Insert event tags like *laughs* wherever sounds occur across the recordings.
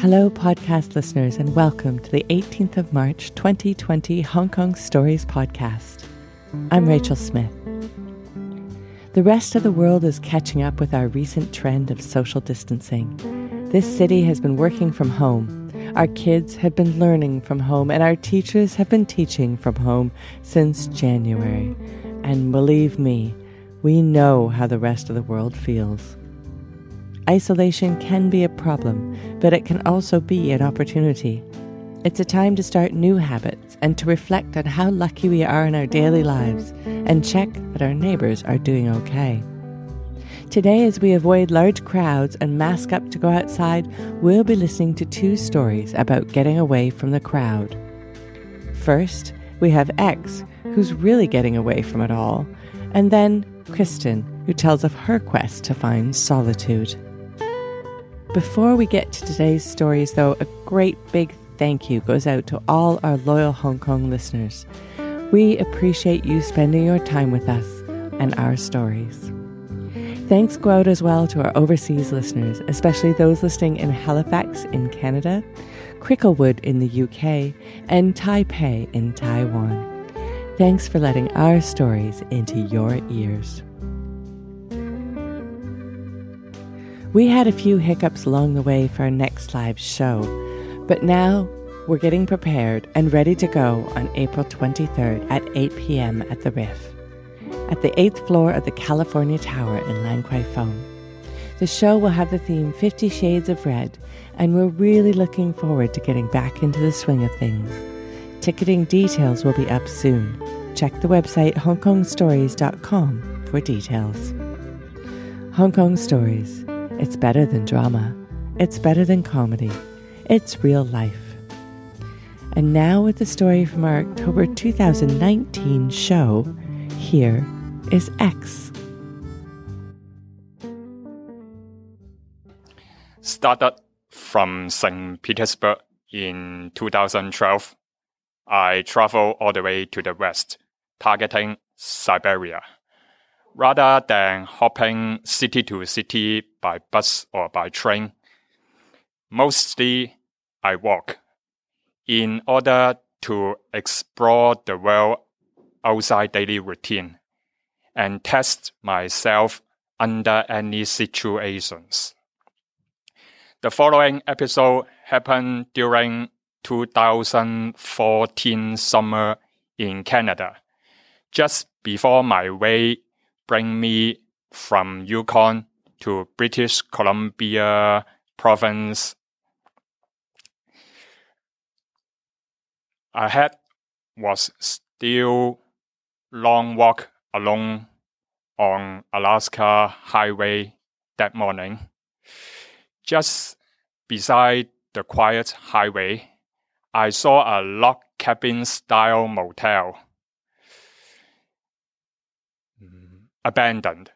Hello, podcast listeners, and welcome to the 18th of March 2020 Hong Kong Stories podcast. I'm Rachel Smith. The rest of the world is catching up with our recent trend of social distancing. This city has been working from home. Our kids have been learning from home, and our teachers have been teaching from home since January. And believe me, we know how the rest of the world feels. Isolation can be a problem, but it can also be an opportunity. It's a time to start new habits and to reflect on how lucky we are in our daily lives and check that our neighbours are doing okay. Today, as we avoid large crowds and mask up to go outside, we'll be listening to two stories about getting away from the crowd. First, we have X, who's really getting away from it all, and then Kristen, who tells of her quest to find solitude. Before we get to today's stories, though, a great big thank you goes out to all our loyal Hong Kong listeners. We appreciate you spending your time with us and our stories. Thanks go out as well to our overseas listeners, especially those listening in Halifax in Canada, Cricklewood in the UK, and Taipei in Taiwan. Thanks for letting our stories into your ears. We had a few hiccups along the way for our next live show, but now we're getting prepared and ready to go on April 23rd at 8 p.m. at the Riff, at the eighth floor of the California Tower in Lan Kwai Fong. The show will have the theme Fifty Shades of Red, and we're really looking forward to getting back into the swing of things. Ticketing details will be up soon. Check the website hongkongstories.com for details. Hong Kong Stories it's better than drama. It's better than comedy. It's real life. And now, with the story from our October 2019 show, here is X. Started from St. Petersburg in 2012, I traveled all the way to the west, targeting Siberia rather than hopping city to city by bus or by train. Mostly I walk in order to explore the world outside daily routine and test myself under any situations. The following episode happened during 2014 summer in Canada, just before my way bring me from Yukon to British Columbia province. Ahead was still long walk along on Alaska Highway that morning. Just beside the quiet highway, I saw a log cabin style motel abandoned.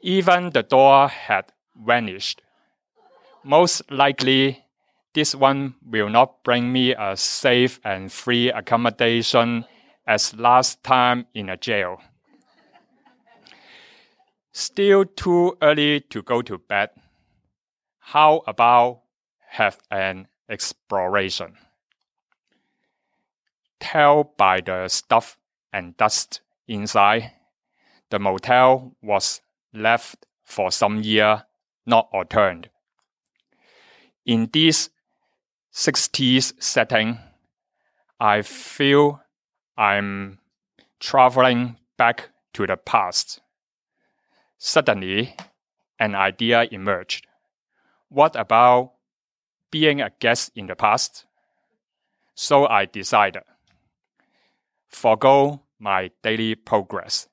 Even the door had vanished. Most likely, this one will not bring me a safe and free accommodation as last time in a jail. Still too early to go to bed. How about have an exploration? Tell by the stuff and dust inside. The motel was left for some year, not returned. In this 60s setting, I feel I'm traveling back to the past. Suddenly, an idea emerged. What about being a guest in the past? So I decided forego my daily progress,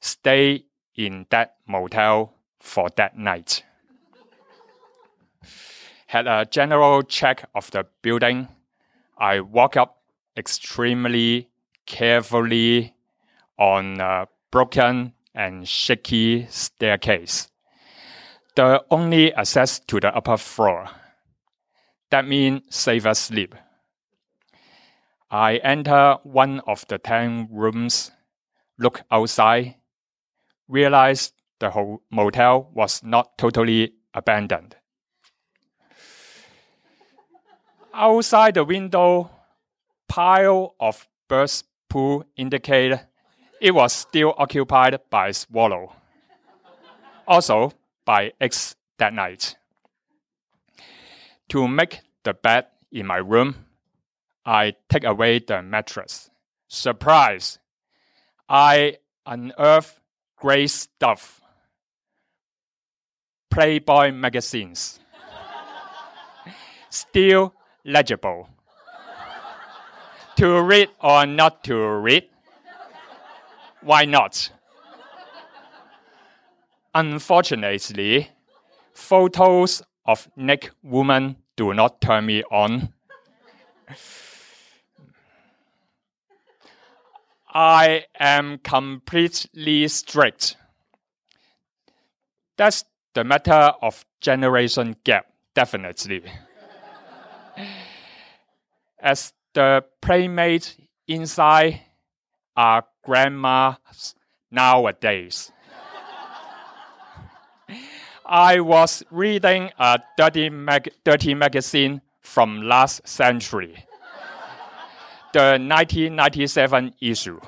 stay in that motel for that night. Had a general check of the building. I walk up extremely carefully on a broken and shaky staircase. The only access to the upper floor. That means safer sleep. I enter one of the 10 rooms, look outside, realize the whole motel was not totally abandoned. Outside the window, pile of birds poo indicate it was still occupied by swallow. Also by eggs that night. To make the bed in my room, I take away the mattress. Surprise! I unearth gray stuff. Playboy magazines. *laughs* Still legible. to read or not to read? Why not? Unfortunately, photos of naked women do not turn me on. *laughs* I am completely strict. That's the matter of generation gap, definitely. *laughs* As the playmates inside are grandmas nowadays. *laughs* I was reading a dirty, mag- dirty magazine from last century the 1997 issue.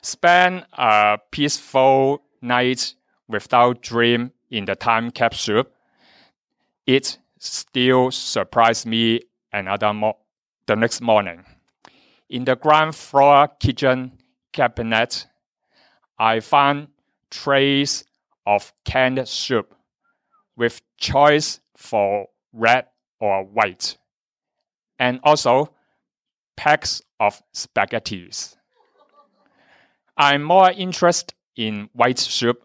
Spend a peaceful night without dream in the time capsule. It still surprised me another mo- the next morning. In the ground floor kitchen cabinet, I found trays of canned soup with choice for red or white and also packs of spaghettis. I'm more interested in white soup.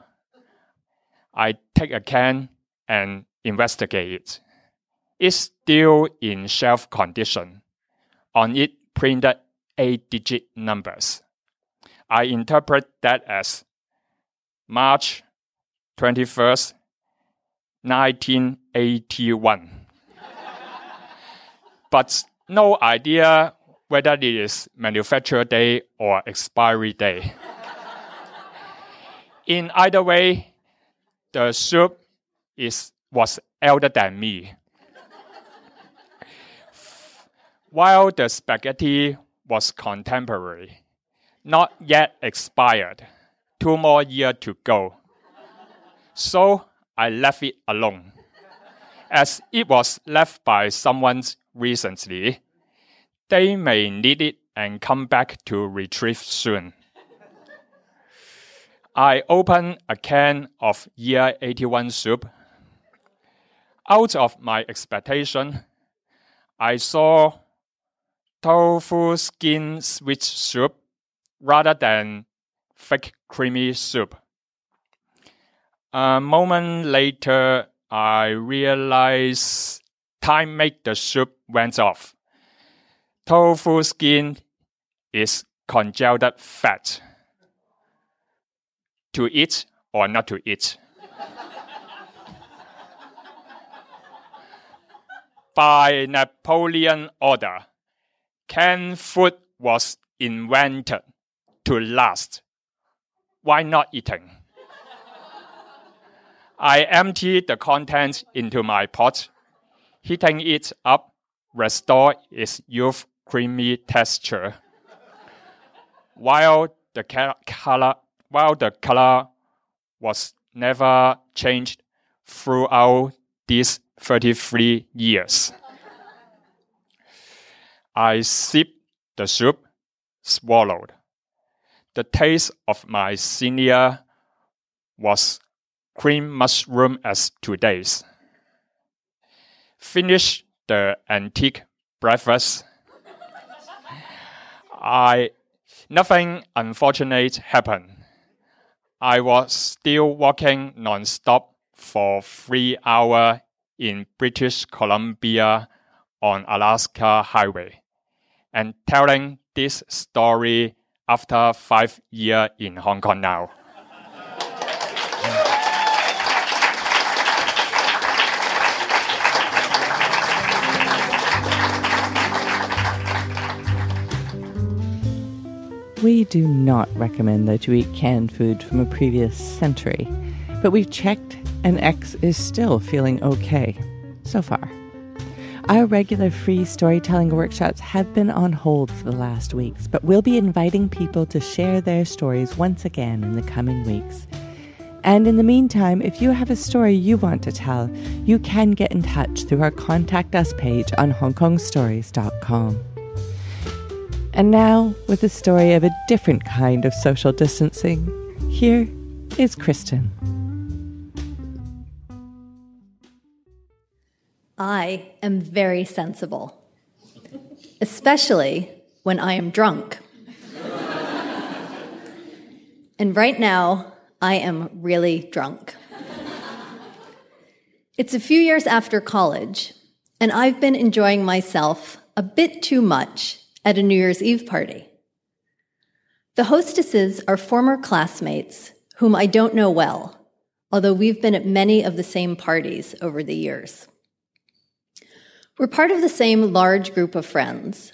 I take a can and investigate it. It's still in shelf condition. On it printed eight digit numbers. I interpret that as March 21st, 1981 but no idea whether it is manufacture day or expiry day. In either way, the soup is, was elder than me. While the spaghetti was contemporary, not yet expired, two more years to go. So I left it alone, as it was left by someone recently, they may need it and come back to retrieve soon. I open a can of year 81 soup. Out of my expectation, I saw tofu skin switch soup rather than fake creamy soup. A moment later, I realized time make the soup went off. Tofu skin is congealed fat. To eat or not to eat. *laughs* By Napoleon order, canned food was invented to last. Why not eating? I emptied the contents into my pot heating it up restore its youth creamy texture. while the color while the color was never changed throughout these 33 years. I sipped the soup, swallowed. The taste of my senior was cream mushroom as today's finish the antique breakfast, I nothing unfortunate happened. I was still walking non-stop for three hours in British Columbia on Alaska Highway and telling this story after five years in Hong Kong now. We do not recommend that you eat canned food from a previous century, but we've checked and X is still feeling okay so far. Our regular free storytelling workshops have been on hold for the last weeks, but we'll be inviting people to share their stories once again in the coming weeks. And in the meantime, if you have a story you want to tell, you can get in touch through our Contact Us page on HongKongStories.com. And now, with a story of a different kind of social distancing, here is Kristen. I am very sensible, especially when I am drunk. and right now, I am really drunk. It's a few years after college, and I've been enjoying myself a bit too much at a New Year's Eve party. The hostesses are former classmates whom I don't know well, although we've been at many of the same parties over the years. We're part of the same large group of friends,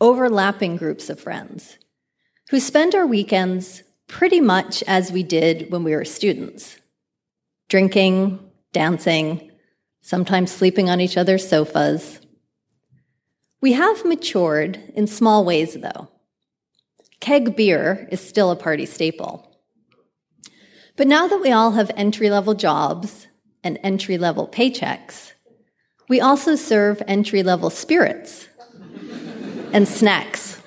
overlapping groups of friends, who spend our weekends pretty much as we did when we were students drinking, dancing, sometimes sleeping on each other's sofas. We have matured in small ways, though. Keg beer is still a party staple. But now that we all have entry level jobs and entry level paychecks, we also serve entry level spirits *laughs* and snacks.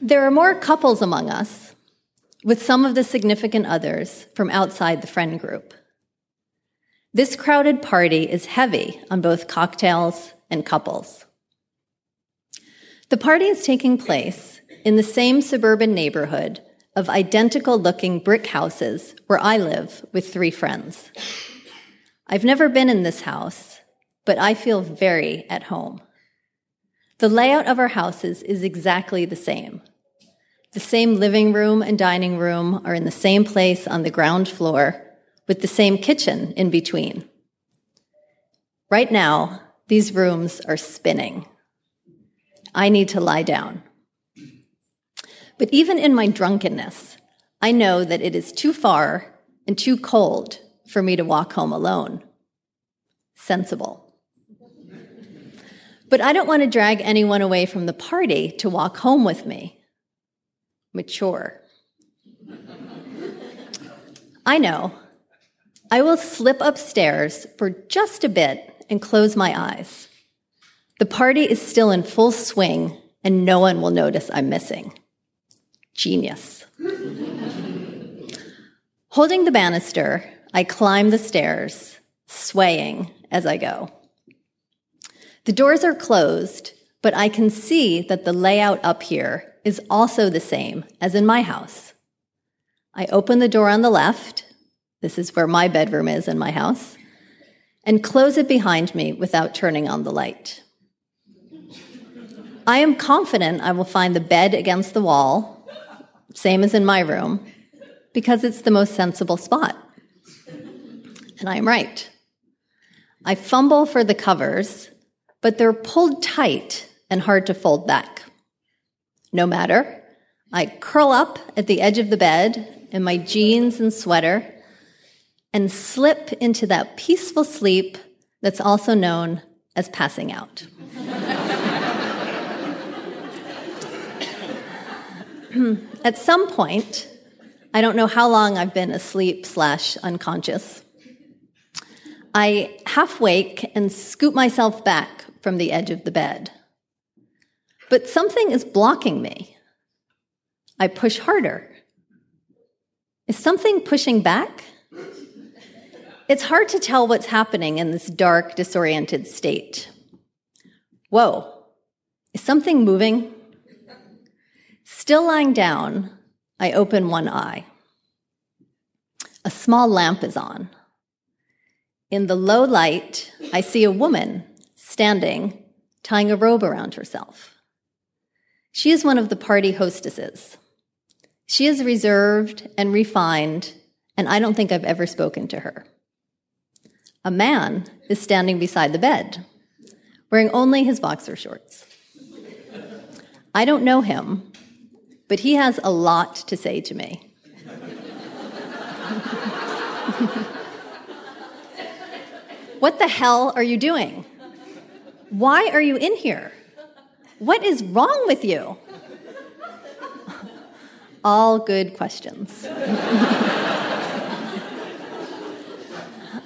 There are more couples among us, with some of the significant others from outside the friend group. This crowded party is heavy on both cocktails and couples. The party is taking place in the same suburban neighborhood of identical looking brick houses where I live with three friends. I've never been in this house, but I feel very at home. The layout of our houses is exactly the same. The same living room and dining room are in the same place on the ground floor, with the same kitchen in between. Right now, these rooms are spinning. I need to lie down. But even in my drunkenness, I know that it is too far and too cold for me to walk home alone. Sensible. But I don't want to drag anyone away from the party to walk home with me mature. I know. I will slip upstairs for just a bit and close my eyes. The party is still in full swing, and no one will notice I'm missing. Genius. *laughs* Holding the banister, I climb the stairs, swaying as I go. The doors are closed, but I can see that the layout up here is also the same as in my house. I open the door on the left, this is where my bedroom is in my house, and close it behind me without turning on the light. I am confident I will find the bed against the wall, same as in my room, because it's the most sensible spot. And I am right. I fumble for the covers, but they're pulled tight and hard to fold back. No matter. I curl up at the edge of the bed in my jeans and sweater and slip into that peaceful sleep that's also known as passing out. *clears throat* at some point, I don't know how long I've been asleep slash unconscious. I half wake and scoop myself back from the edge of the bed but something is blocking me. I push harder. Is something pushing back? It's hard to tell what's happening in this dark, disoriented state. Whoa, is something moving? Still lying down, I open one eye. A small lamp is on. In the low light, I see a woman standing, tying a robe around herself. She is one of the party hostesses. She is reserved and refined, and I don't think I've ever spoken to her. A man is standing beside the bed, wearing only his boxer shorts. I don't know him, but he has a lot to say to me. what the hell are you doing? Why are you in here? What is wrong with you? All good questions. *laughs*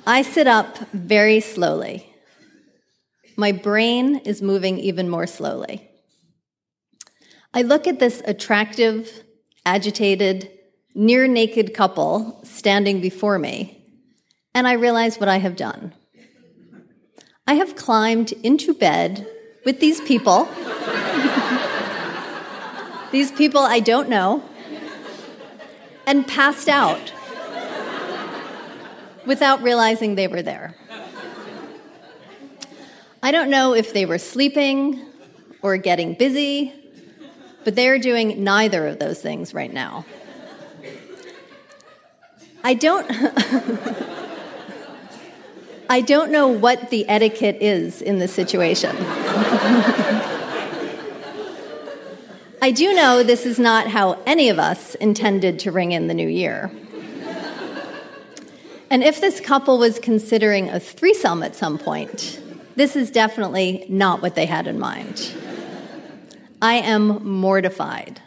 I sit up very slowly. My brain is moving even more slowly. I look at this attractive, agitated, near naked couple standing before me, and I realize what I have done. I have climbed into bed with these people, *laughs* these people I don't know, and passed out without realizing they were there. I don't know if they were sleeping or getting busy, but they're doing neither of those things right now. I don't. *laughs* I don't know what the etiquette is in this situation. *laughs* I do know this is not how any of us intended to ring in the new year. And if this couple was considering a threesome at some point, this is definitely not what they had in mind. I am mortified.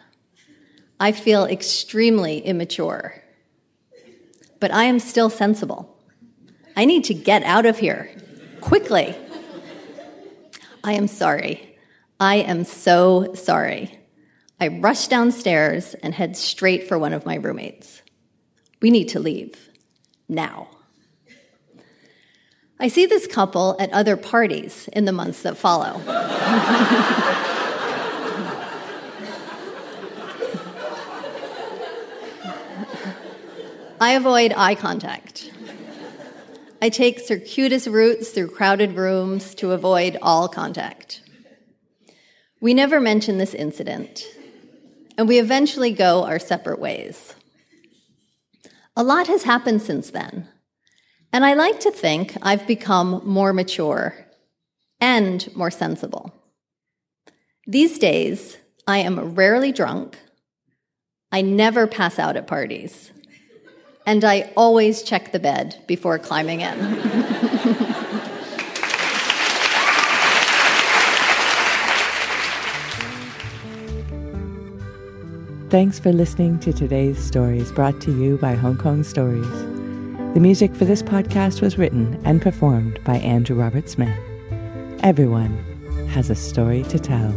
I feel extremely immature. But I am still sensible. I need to get out of here quickly. I am sorry. I am so sorry. I rush downstairs and head straight for one of my roommates. We need to leave. Now. I see this couple at other parties in the months that follow. *laughs* I avoid eye contact. I take circuitous routes through crowded rooms to avoid all contact. We never mention this incident, and we eventually go our separate ways. A lot has happened since then, and I like to think I've become more mature and more sensible. These days, I am rarely drunk. I never pass out at parties and I always check the bed before climbing in. *laughs* Thanks for listening to today's stories brought to you by Hong Kong Stories. The music for this podcast was written and performed by Andrew Robert Smith. Everyone has a story to tell.